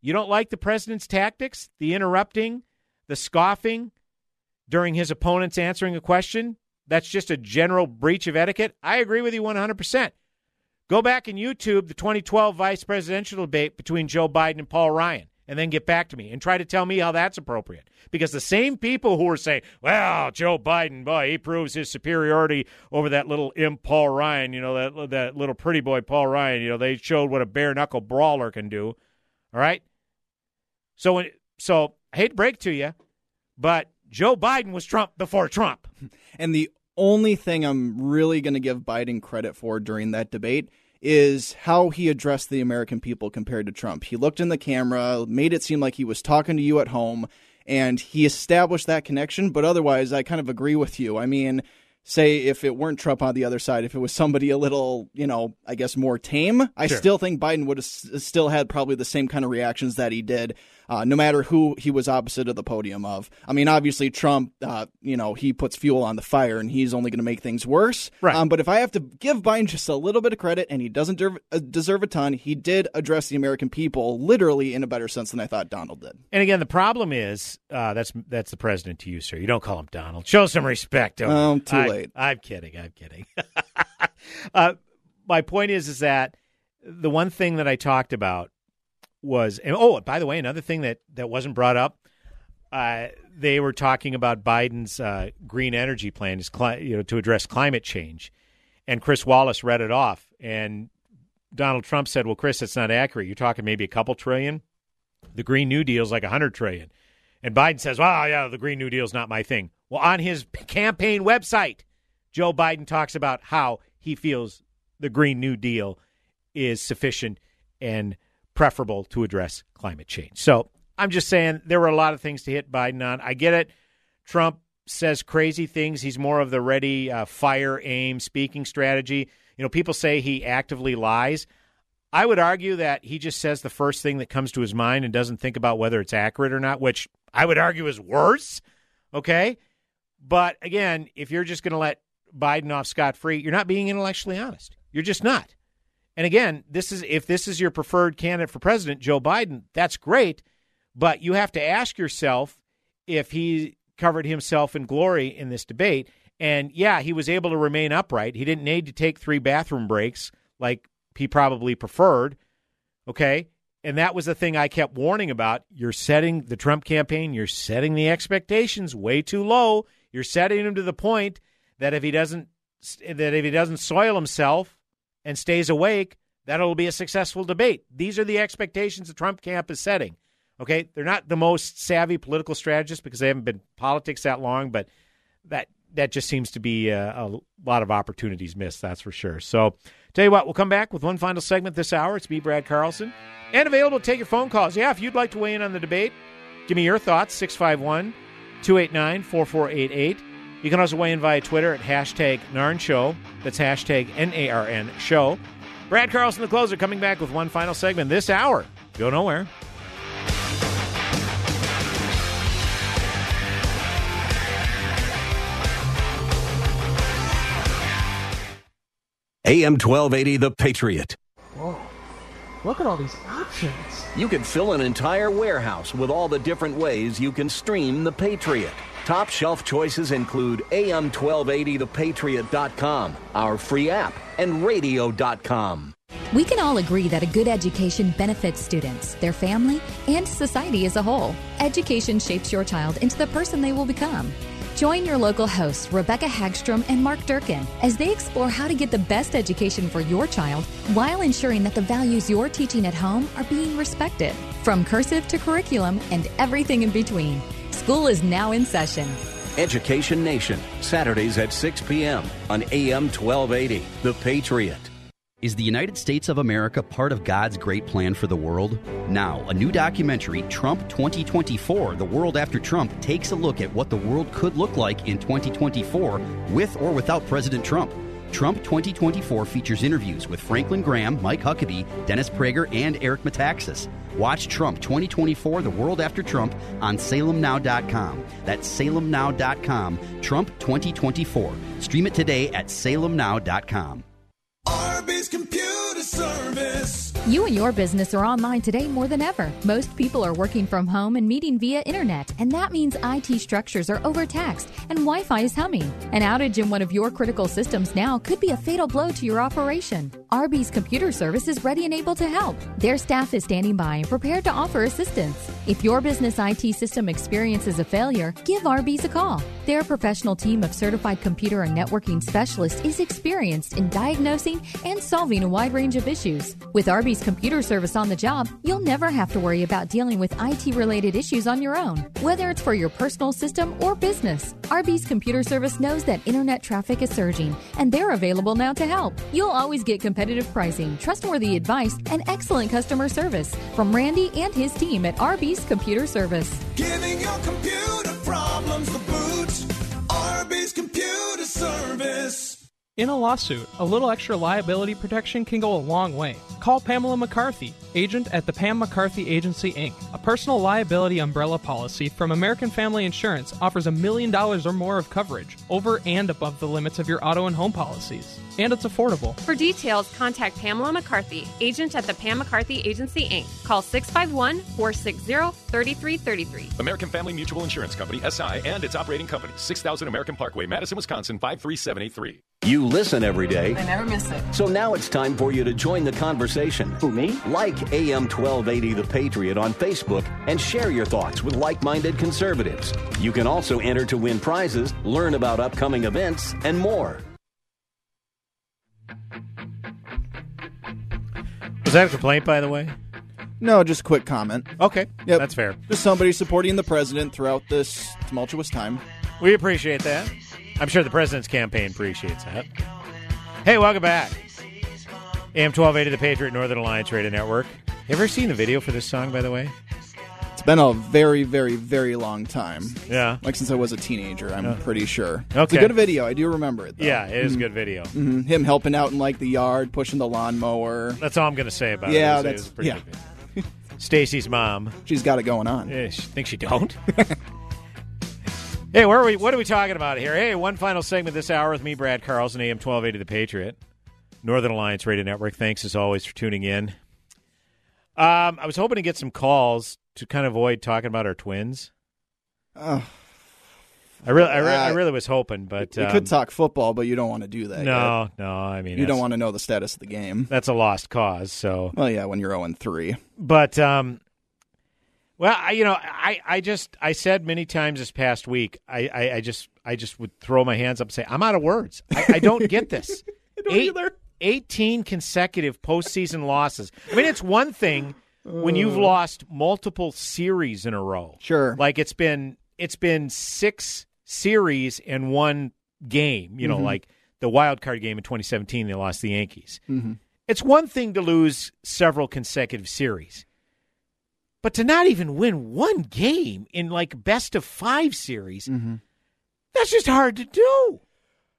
you don't like the president's tactics, the interrupting, the scoffing during his opponent's answering a question? That's just a general breach of etiquette. I agree with you 100%. Go back and YouTube the 2012 vice presidential debate between Joe Biden and Paul Ryan and then get back to me and try to tell me how that's appropriate. Because the same people who are saying, well, Joe Biden, boy, he proves his superiority over that little imp Paul Ryan, you know, that, that little pretty boy Paul Ryan, you know, they showed what a bare knuckle brawler can do. All right? So, so I hate to break to you, but Joe Biden was Trump before Trump.
And the only thing I'm really going to give Biden credit for during that debate is how he addressed the American people compared to Trump. He looked in the camera, made it seem like he was talking to you at home, and he established that connection. But otherwise, I kind of agree with you. I mean, say if it weren't Trump on the other side, if it was somebody a little, you know, I guess more tame, I
Sure.
still think Biden would have s- still had probably the same kind of reactions that he did, uh, no matter who he was opposite of the podium of. I mean, obviously Trump, uh, you know, he puts fuel on the fire and he's only going to make things worse.
Right.
Um, but if I have to give Biden just a little bit of credit, and he doesn't deserve, uh, deserve a ton, he did address the American people literally in a better sense than I thought Donald did.
And again, the problem is uh, that's that's the president to you, sir. You don't call him Donald. Show some respect. Over.
Um, too
I-
late.
I'm kidding. I'm kidding. uh, my point is, is that the one thing that I talked about was, and oh, by the way, another thing that that wasn't brought up. Uh, they were talking about Biden's uh, green energy plan, his cli- you know, to address climate change, and Chris Wallace read it off, and Donald Trump said, "Well, Chris, that's not accurate. You're talking maybe a couple trillion. The Green New Deal is like a hundred trillion. And Biden says, "Well, yeah, the Green New Deal is not my thing." Well, on his campaign website, Joe Biden talks about how he feels the Green New Deal is sufficient and preferable to address climate change. So I'm just saying there were a lot of things to hit Biden on. I get it. Trump says crazy things. He's more of the ready, uh, fire, aim speaking strategy. You know, people say he actively lies. I would argue that he just says the first thing that comes to his mind and doesn't think about whether it's accurate or not, which I would argue is worse. Okay. But again, if you're just going to let Biden off scot free, you're not being intellectually honest. You're just not. And again, this is if this is your preferred candidate for president, Joe Biden, that's great. But you have to ask yourself if he covered himself in glory in this debate. And yeah, he was able to remain upright. He didn't need to take three bathroom breaks like he probably preferred. Okay. And that was the thing I kept warning about. You're setting the Trump campaign, you're setting the expectations way too low. You're setting him to the point that if he doesn't that if he doesn't soil himself and stays awake, that'll be a successful debate. These are the expectations the Trump camp is setting. Okay, they're not the most savvy political strategists because they haven't been politics that long, but that that just seems to be a, a lot of opportunities missed. That's for sure. So, tell you what, we'll come back with one final segment this hour. It's me, Brad Carlson, and available to take your phone calls. Yeah, if you'd like to weigh in on the debate, give me your thoughts. 651 289 4488. You can also weigh in via Twitter at hashtag Narn Show. That's hashtag N A R N Show. Brad Carlson, the closer, coming back with one final segment this hour. Go nowhere.
AM 1280, The Patriot.
Whoa. Look at all these options.
You could fill an entire warehouse with all the different ways you can stream The Patriot. Top shelf choices include AM1280thepatriot.com, our free app, and radio.com.
We can all agree that a good education benefits students, their family, and society as a whole. Education shapes your child into the person they will become. Join your local hosts, Rebecca Hagstrom and Mark Durkin, as they explore how to get the best education for your child while ensuring that the values you're teaching at home are being respected. From cursive to curriculum and everything in between. School is now in session.
Education Nation, Saturdays at 6 p.m. on AM 1280, The Patriot.
Is the United States of America part of God's great plan for the world? Now, a new documentary, Trump 2024 The World After Trump, takes a look at what the world could look like in 2024 with or without President Trump. Trump 2024 features interviews with Franklin Graham, Mike Huckabee, Dennis Prager, and Eric Metaxas. Watch Trump 2024 The World After Trump on salemnow.com. That's salemnow.com. Trump 2024. Stream it today at salemnow.com.
Arby's Computer Service.
You and your business are online today more than ever. Most people are working from home and meeting via internet, and that means IT structures are overtaxed and Wi Fi is humming. An outage in one of your critical systems now could be a fatal blow to your operation. Arby's Computer Service is ready and able to help. Their staff is standing by and prepared to offer assistance. If your business IT system experiences a failure, give Arby's a call. Their professional team of certified computer and networking specialists is experienced in diagnosing and solving a wide range of issues. With Arby's computer service on the job, you'll never have to worry about dealing with IT related issues on your own, whether it's for your personal system or business. Arby's computer service knows that internet traffic is surging, and they're available now to help. You'll always get competitive pricing, trustworthy advice, and excellent customer service from Randy and his team at Arby's Computer Service.
Giving your computer problems the boot. Arby's Computer Service. service.
In a lawsuit, a little extra liability protection can go a long way. Call Pamela McCarthy, agent at the Pam McCarthy Agency, Inc. A personal liability umbrella policy from American Family Insurance offers a million dollars or more of coverage over and above the limits of your auto and home policies. And it's affordable.
For details, contact Pamela McCarthy, agent at the Pam McCarthy Agency, Inc. Call 651 460 3333.
American Family Mutual Insurance Company, SI, and its operating company, 6000 American Parkway, Madison, Wisconsin, 53783.
You listen every day.
I never miss it.
So now it's time for you to join the conversation. Who, me? Like AM 1280 The Patriot on Facebook and share your thoughts with like minded conservatives. You can also enter to win prizes, learn about upcoming events, and more.
Was that a complaint, by the way?
No, just a quick comment.
Okay,
yep.
that's fair.
Just somebody supporting the president throughout this tumultuous time.
We appreciate that. I'm sure the president's campaign appreciates that. Hey, welcome back. AM 1280, the Patriot Northern Alliance Radio Network. You ever seen the video for this song, by the way?
It's been a very, very, very long time.
Yeah.
Like since I was a teenager, I'm pretty sure.
Okay.
It's a good video. I do remember it. Though.
Yeah, it is a
Mhm.
good video.
Mhm. Him helping out in like the yard, pushing the lawnmower.
That's all I'm going to say about
yeah,
it. It was- it
that's
pretty
yeah.
good. Stacy's mom.
She's got it going on.
Yeah, she thinks she don't. hey, where are we? What are we talking about here? Hey, one final segment this hour with me, Brad Carlson, AM twelve eighty, The Patriot, Northern Alliance Radio Network. Thanks as always for tuning in. Um, I was hoping to get some calls to kind of avoid talking about our twins.
Oh.
I really, I, re- I
Uh,
really was hoping, but
we
um,
could talk football, but you don't want to do that.
No,
yet.
no. I mean,
you don't want to know the status of the game.
That's a lost cause. So,
well, yeah, when you're zero and three.
But um, well, I, you know, I, I just I said many times this past week, I, I, I just I just would throw my hands up and say I'm out of words. I, I don't get this. Eight- Eighteen consecutive postseason losses. I mean, it's one thing when you've lost multiple series in a row.
Sure,
like it's been it's been six series and one game. You know,
Mhm.
like the wild card game in 2017, they lost the Yankees.
Mhm.
It's one thing to lose several consecutive series, but to not even win one game in like best of five series, that's just hard to do.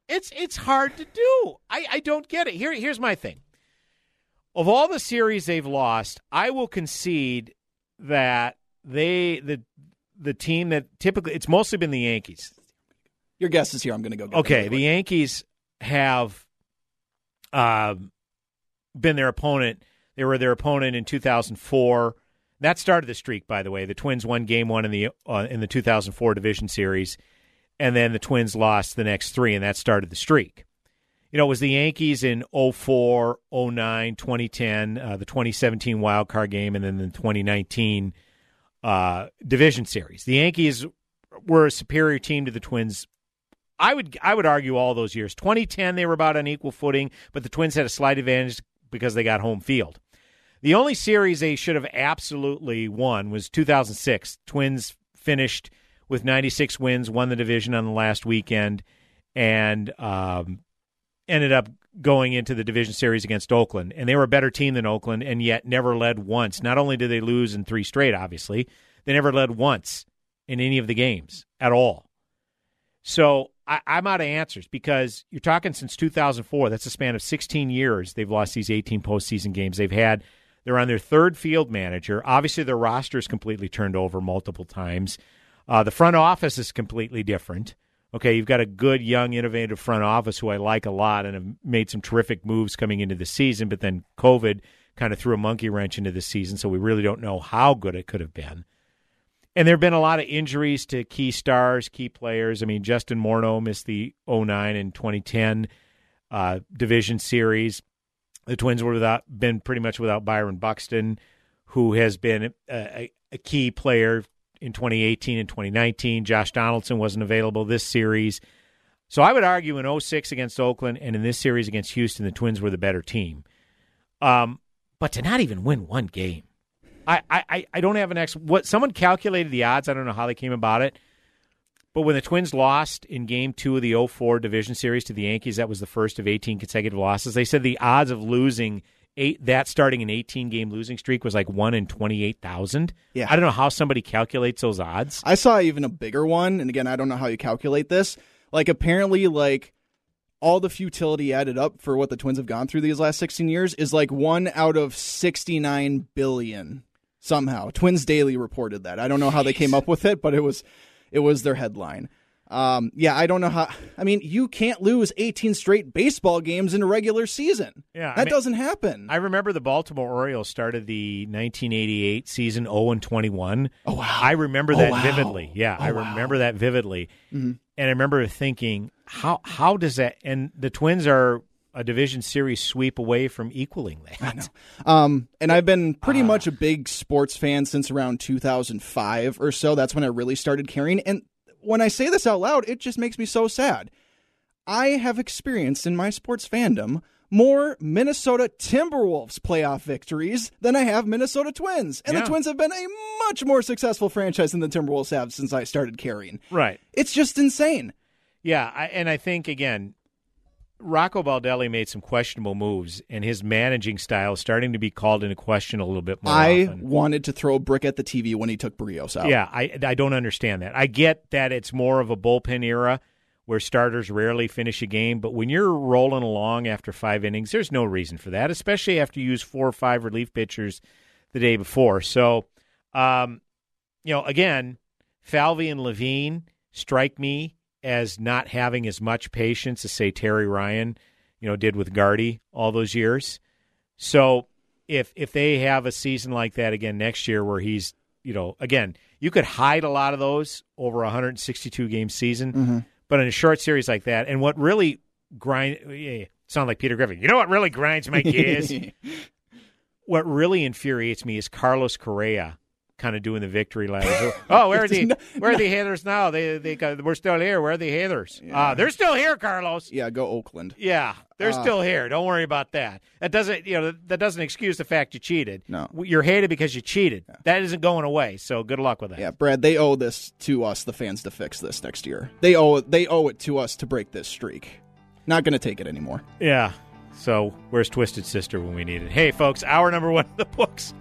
It's it's hard to do. I, I don't get it. Here here's my thing. Of all the series they've lost, I will concede that they the the team that typically it's mostly been the Yankees.
Your guess is here. I'm going to go.
Okay, the Yankees have um, been their opponent. They were their opponent in 2004. That started the streak, by the way. The Twins won Game One in the uh, in the 2004 Division Series, and then the Twins lost the next three, and that started the streak. You know, it was the Yankees in 04, 09, 2010, uh, the 2017 wild card game, and then the 2019 uh, Division Series. The Yankees were a superior team to the Twins I would I would argue all those years. 2010 they were about on equal footing, but the Twins had a slight advantage because they got home field. The only series they should have absolutely won was 2006. Twins finished with 96 wins, won the division on the last weekend, and um, ended up going into the division series against Oakland. And they were a better team than Oakland, and yet never led once. Not only did they lose in three straight, obviously, they never led once in any of the games at all. So I, I'm out of answers because you're talking since 2004. That's a span of 16 years. They've lost these 18 postseason games. They've had they're on their third field manager. Obviously, their roster is completely turned over multiple times. Uh, the front office is completely different. Okay, you've got a good, young, innovative front office who I like a lot and have made some terrific moves coming into the season. But then COVID kind of threw a monkey wrench into the season, so we really don't know how good it could have been. And there have been a lot of injuries to key stars, key players. I mean, Justin Morneau missed the 09 and 2010 uh, division series. The Twins were without, been pretty much without Byron Buxton, who has been a, a, a key player in 2018 and 2019. Josh Donaldson wasn't available this series. So I would argue in 06 against Oakland and in this series against Houston, the Twins were the better team. Um, but to not even win one game. I, I, I don't have an ex. What someone calculated the odds. I don't know how they came about it, but when the Twins lost in Game Two of the 04 Division Series to the Yankees, that was the first of 18 consecutive losses. They said the odds of losing eight that starting an 18 game losing streak was like one in 28,000.
Yeah.
I don't know how somebody calculates those odds.
I saw even a bigger one, and again, I don't know how you calculate this. Like apparently, like all the futility added up for what the Twins have gone through these last 16 years is like one out of 69 billion somehow. Twins Daily reported that. I don't know how they came up with it, but it was it was their headline. Um, yeah, I don't know how. I mean, you can't lose 18 straight baseball games in a regular season.
Yeah, I
that
mean-
doesn't happen.
I remember the Baltimore Orioles started the 1988 season 0 and 21.
Oh wow!
I remember
Oh,
that
wow.
vividly. Yeah,
Oh,
I
wow.
remember that vividly.
Mhm.
And I remember thinking, how how does that? And the Twins are a division series sweep away from equaling that.
Um, and I've been pretty
Ah.
much a big sports fan since around 2005 or so. That's when I really started caring. And when I say this out loud, it just makes me so sad. I have experienced in my sports fandom more Minnesota Timberwolves playoff victories than I have Minnesota Twins. And
Yeah.
the Twins have been a much more successful franchise than the Timberwolves have since I started caring.
Right.
It's just insane.
Yeah, I, and I think again, Rocco Baldelli made some questionable moves, and his managing style is starting to be called into question a little bit more.
I
often.
wanted to throw a brick at the TV when he took Berrios out.
Yeah, I I don't understand that. I get that it's more of a bullpen era where starters rarely finish a game, but when you're rolling along after five innings, there's no reason for that, especially after you use four or five relief pitchers the day before. So, um, you know, again, Falvey and Levine strike me as not having as much patience as say Terry Ryan, you know, did with Gardy all those years. So if if they have a season like that again next year where he's, you know, again, you could hide a lot of those over a 162 game season,
Mhm.
but in a short series like that, and what really grind yeah, sound like Peter Griffin. You know what really grinds my gears? what really infuriates me is Carlos Correa kind of doing the victory lap. oh, where are the where are the hitters now? They they got, we're still here. Where are the hitters? Ah, they're still here, Carlos.
Yeah, go Oakland.
Yeah, they're
Uh,
still here. Don't worry about that. That doesn't you know that doesn't excuse the fact you cheated.
No.
you're hated because you cheated. That isn't going away. So good luck with that.
Yeah, Brad, they owe this to us, the fans, to fix this next year. They owe it. They owe it to us to break this streak. Not going to take it anymore.
Yeah. So where's Twisted Sister when we need it? Hey, folks, hour number one of the books.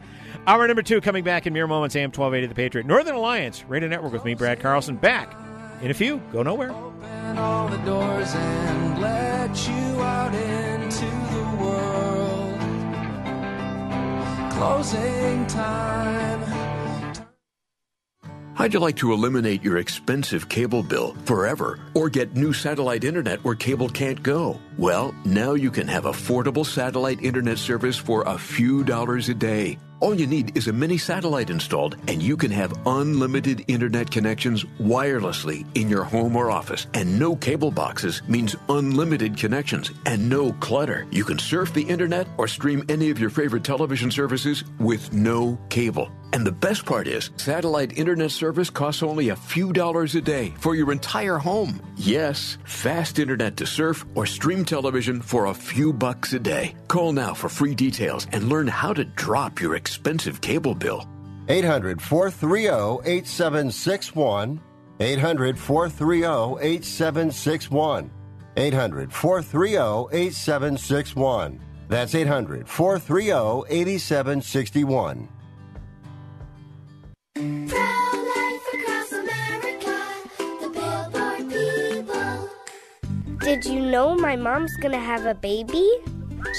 Hour number two coming back in mere moments. AM twelve eighty, the Patriot, Northern Alliance Radio Network with me, Brad Carlson. Back in a few. Go nowhere.
Open all the doors and let you out into the world. Closing time.
How'd you like to eliminate your expensive cable bill forever or get new satellite internet where cable can't go? Well, now you can have affordable satellite internet service for a few dollars a day. All you need is a mini satellite installed, and you can have unlimited internet connections wirelessly in your home or office. And no cable boxes means unlimited connections and no clutter. You can surf the internet or stream any of your favorite television services with no cable. And the best part is, satellite internet service costs only a few dollars a day for your entire home. Yes, fast internet to surf or stream television for a few bucks a day. Call now for free details and learn how to drop your expensive cable bill.
800 430 8761. 800 430 8761. 800 430 8761. That's 800 430 8761.
Did you know my mom's gonna have a baby?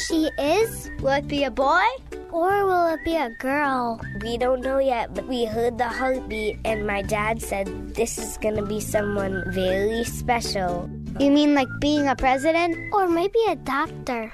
She is? Will it be a boy? Or will it be a girl? We don't know yet, but we heard the heartbeat, and my dad said this is gonna be someone very special. You mean like being a president? Or maybe a doctor?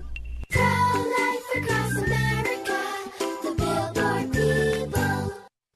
Proud.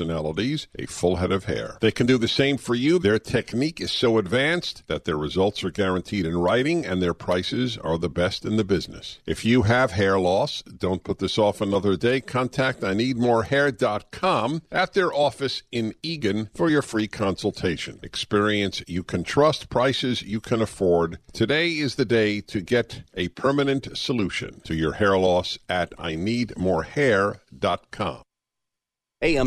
a full head of hair. They can do the same for you. Their technique is so advanced that their results are guaranteed in writing and their prices are the best in the business. If you have hair loss, don't put this off another day. Contact I need more hair.com at their office in Eagan for your free consultation. Experience you can trust, prices you can afford. Today is the day to get a permanent solution to your hair loss at I need more hair.com.
AM